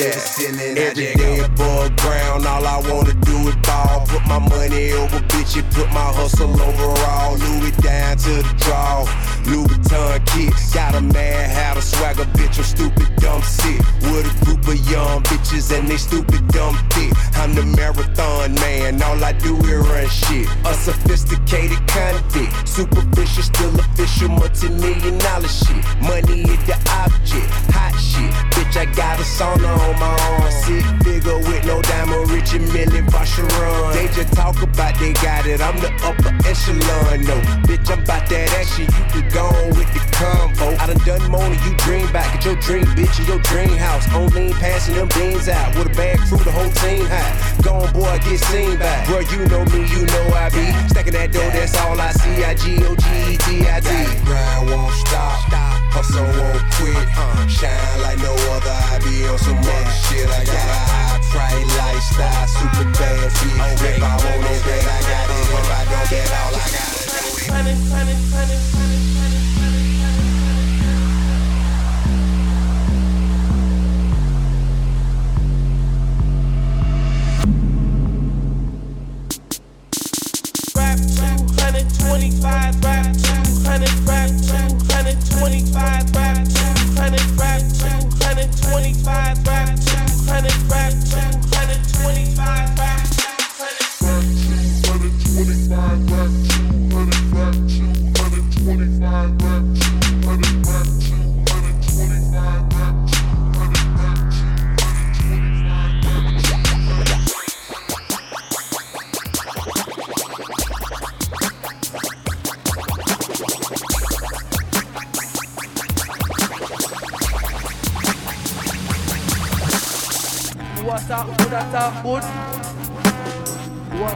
yeah. Every day above ground, all I wanna do is ball. Put my money over bitch, and put my hustle over all. Louis down to the draw. Louis Vuitton kid. Got a man, hat, a swagger, bitch, I'm stupid, dumb, sick. With a group of young bitches and they stupid, dumb, thick. I'm the marathon man, all I do is run shit. A sophisticated convict, superficial, still official, multi-million dollar shit. Money is the object, hot shit. Bitch, I got a sauna on my arm. Sick figure with no diamond, rich and million Vacheron. They just talk about they got it, I'm the upper echelon, no. Bitch, I'm about that action, you could go gone with the combo. I done done moaning, you dream back. at your dream bitch in your dream house. Only passing them beans out. With a bad crew, the whole team high. Gone boy, get seen back. Bro, you know me, you know I be. Stacking that dough, that's all I see. I G O G E T I D. Grind won't stop. Hustle won't quit. Uh-huh. Shine like no other. I be on some other shit. I got a high price lifestyle, super bad feet. If I want it, then I got it. If I don't, get all I got. 25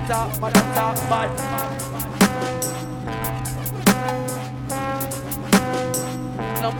What talk bad, I talk bad. No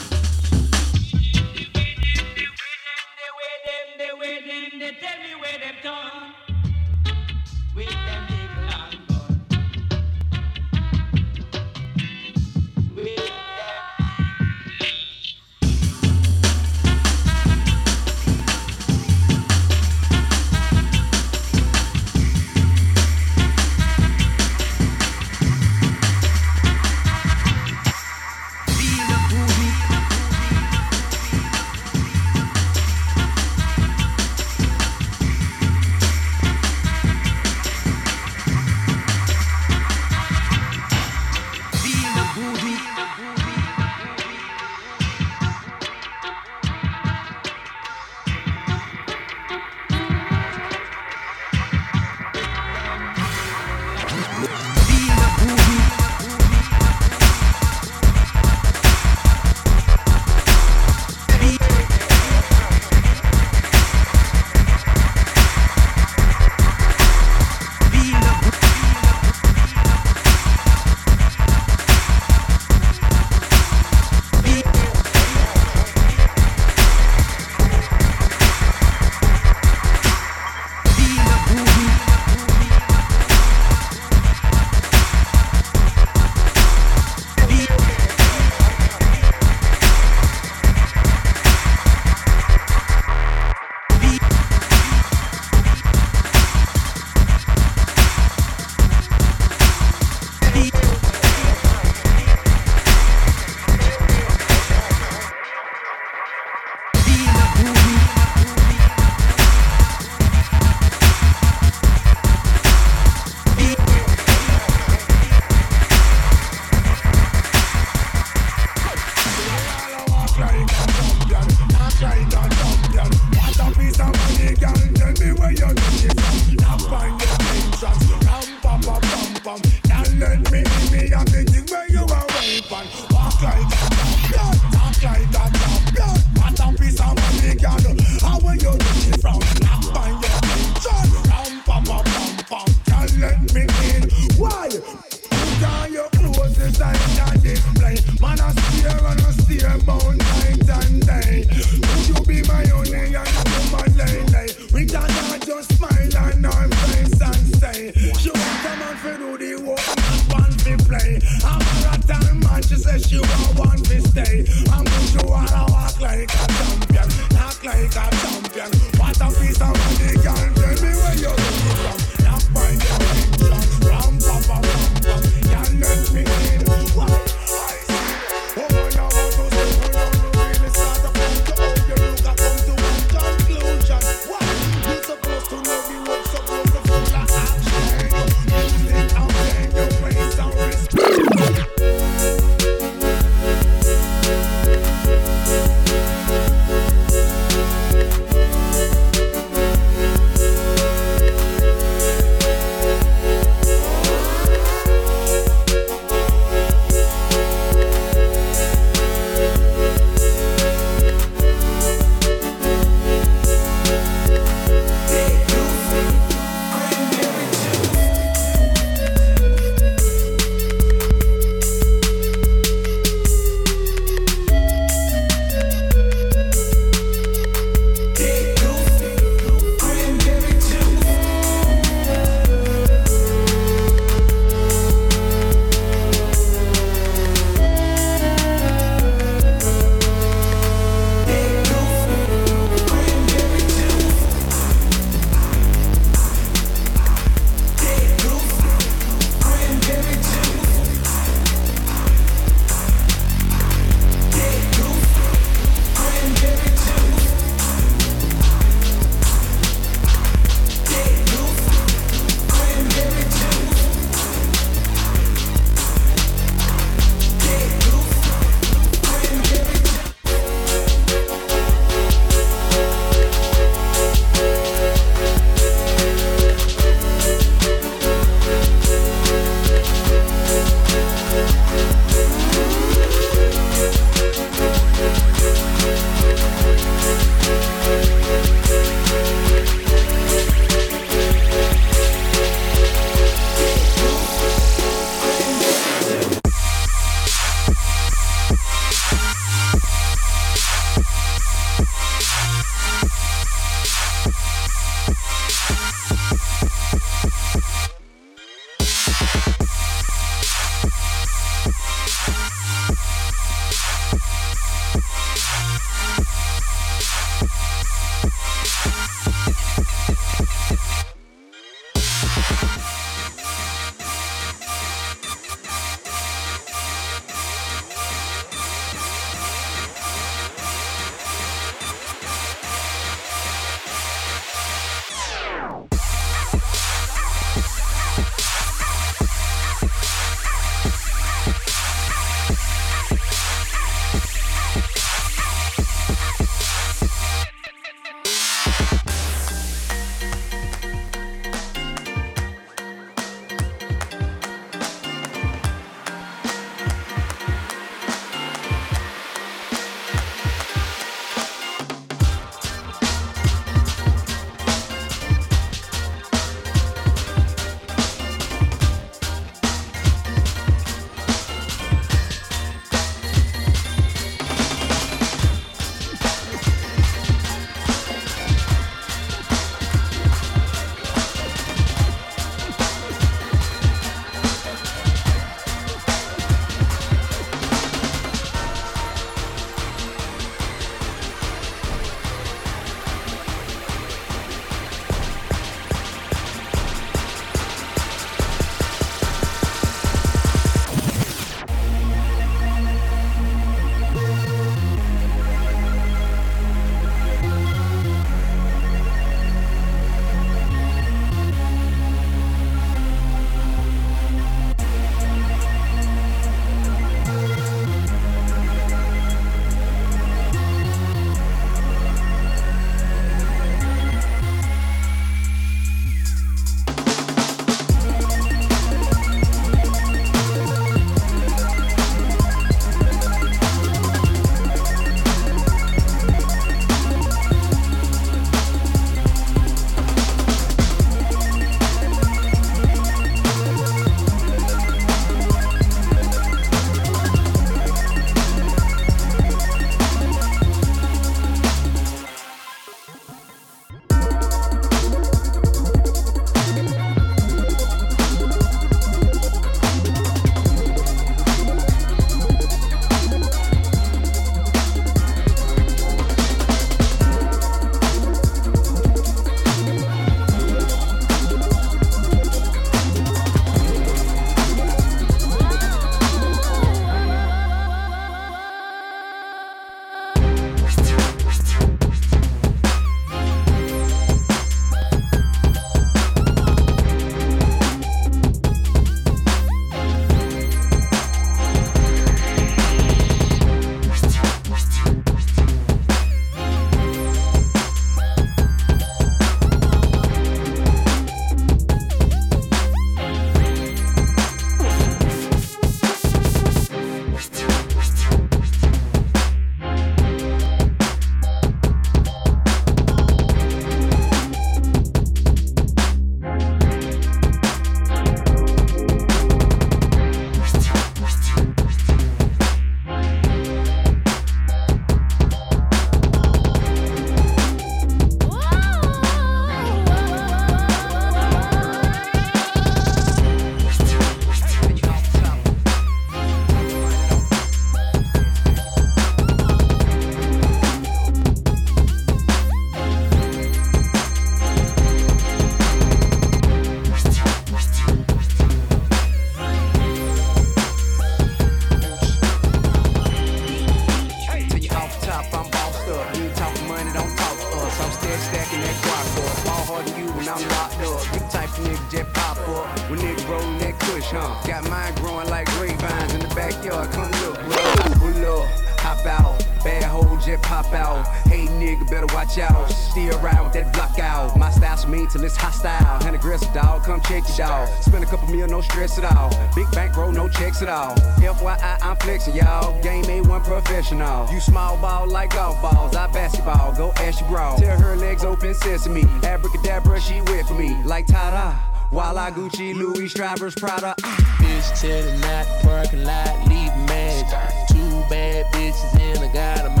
With that block out. My style's mean till it's hostile. And aggressive dog, come check your dog. Spend a couple mil, no stress at all. Big bank roll, no checks at all. FYI, I'm flexing, y'all. Game A1 professional. You small ball like golf balls. I basketball, go ask your bra. Tell her legs open sesame. Abracadabra, she for me. Like ta-da. While I Gucci, Louis, Strivers, Prada. Ah. Bitch telling not parking lot, leave magic. Two bad bitches in a god I'm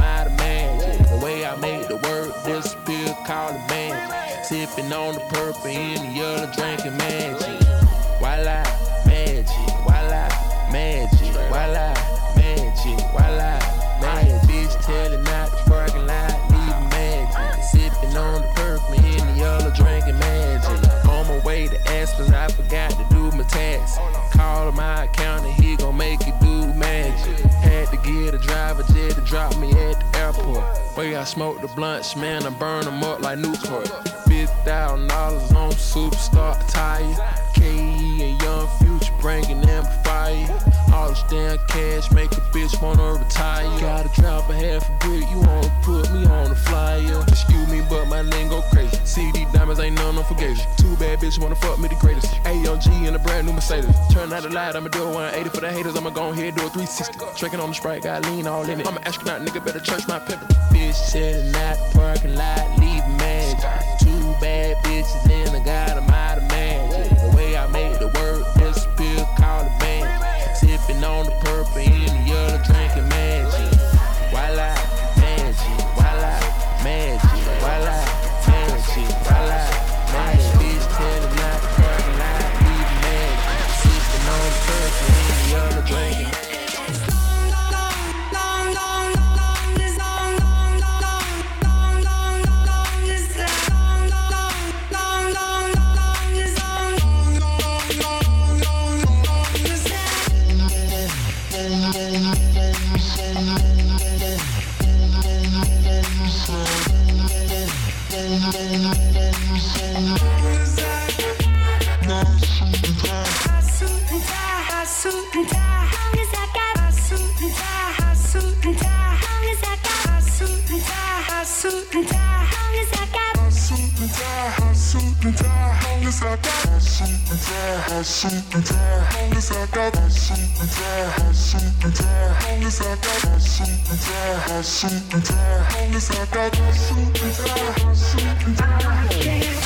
call it magic. Sipping on the purple in the yellow, drinking magic. Way I smoke the blunts, man, I burn them up like Newport. $50,000 on superstar attire. KE and Young Future bringing amplifier. All this damn cash make a bitch wanna retire. Gotta drop a half a brick, you wanna put me on the flyer. Excuse me, but my name go crazy. CD diamonds ain't none unforgiving. Two bad bitches wanna fuck me the greatest. AMG in a brand new Mercedes. Turn out the light, I'ma do a 180 for the haters. I'ma go ahead do a 360. Drinking on the sprite, got lean all in it. I'm an astronaut, nigga, better church my pimpin'. Bitch selling out the parking lot, leave magic. Two bad bitches in a god, I'm out of magic. The way I make the on the purple I shoot and tell. Long as I got, I shoot and tell. I shoot and tell. Long as I got, I shoot and tell. Shoot and shoot and shoot and.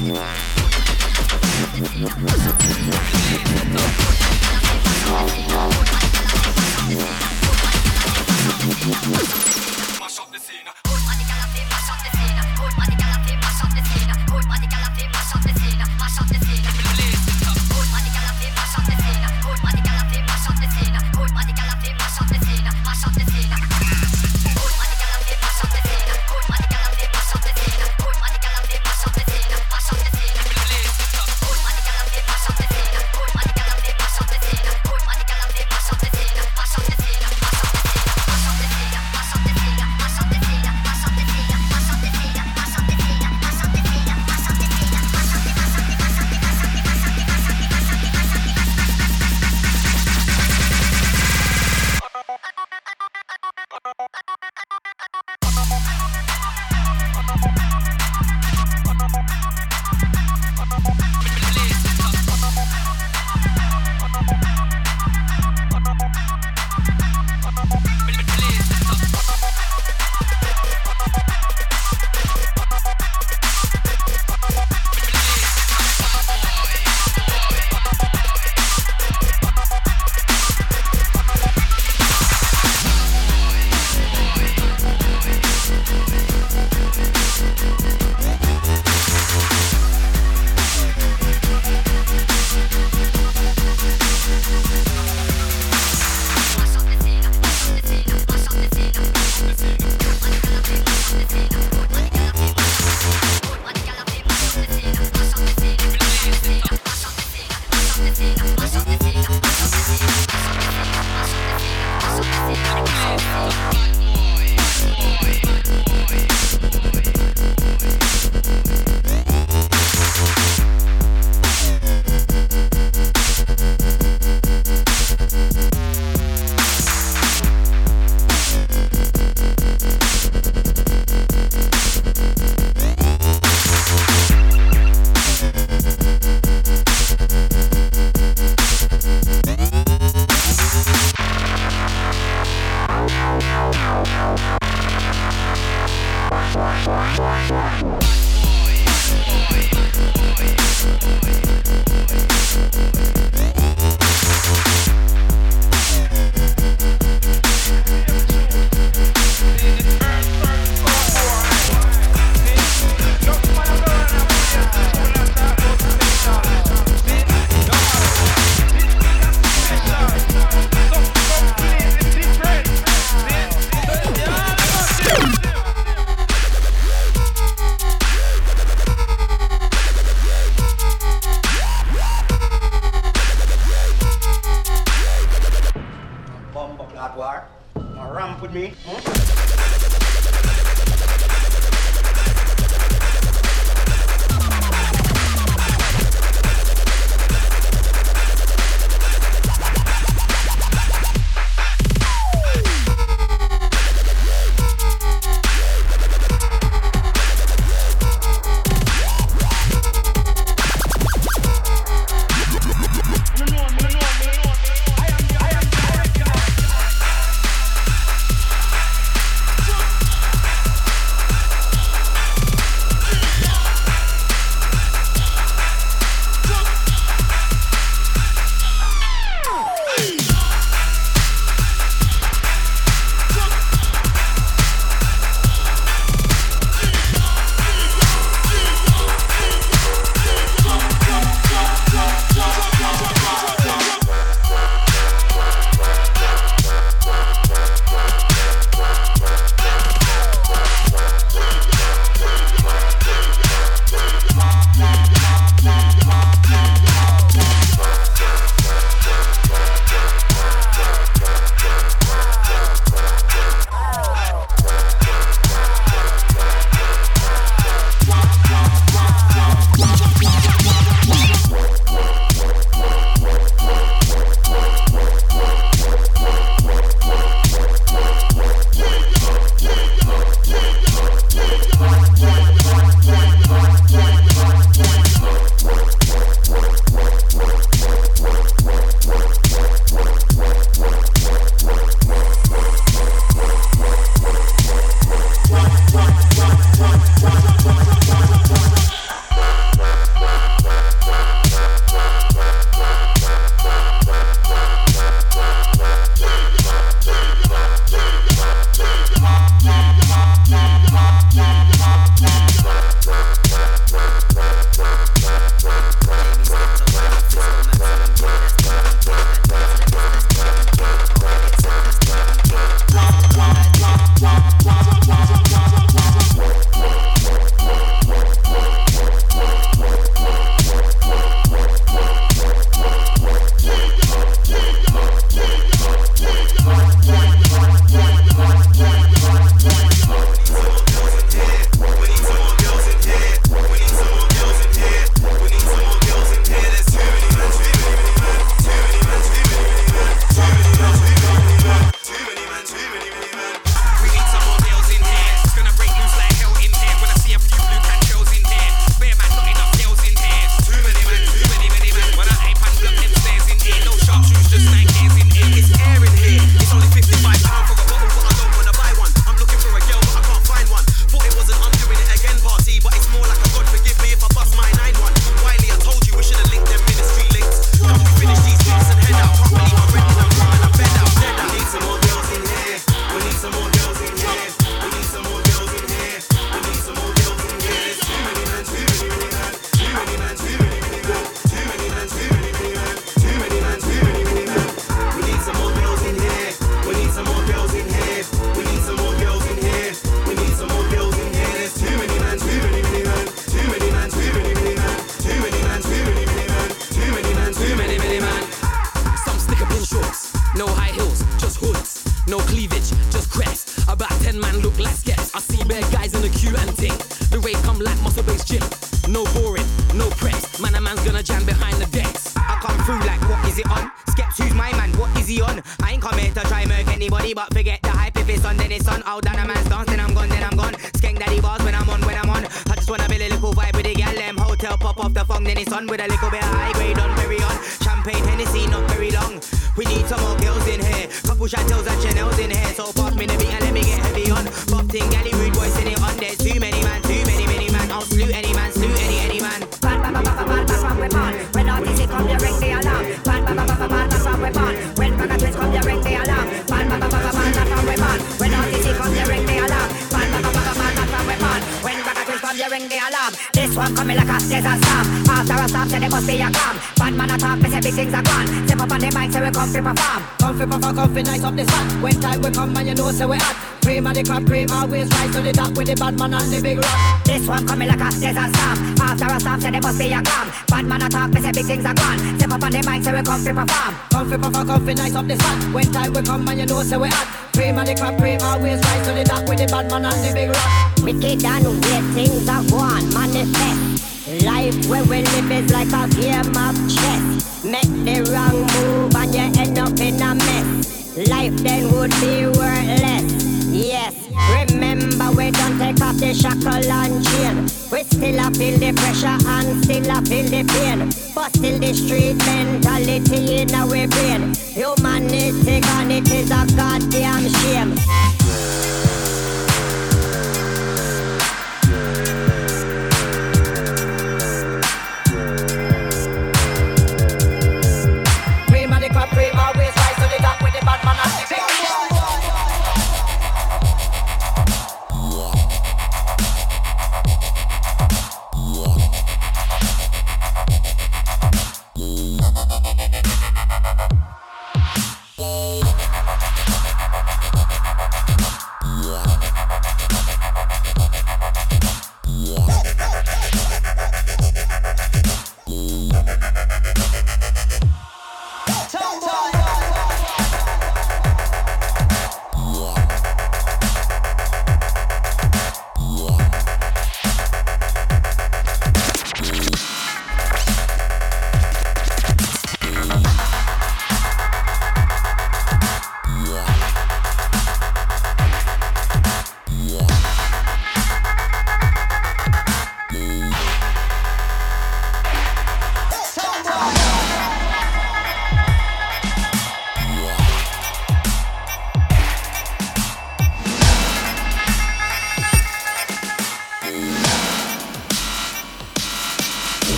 Mash up the scene.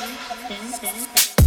Thank you.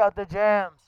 Out the jams.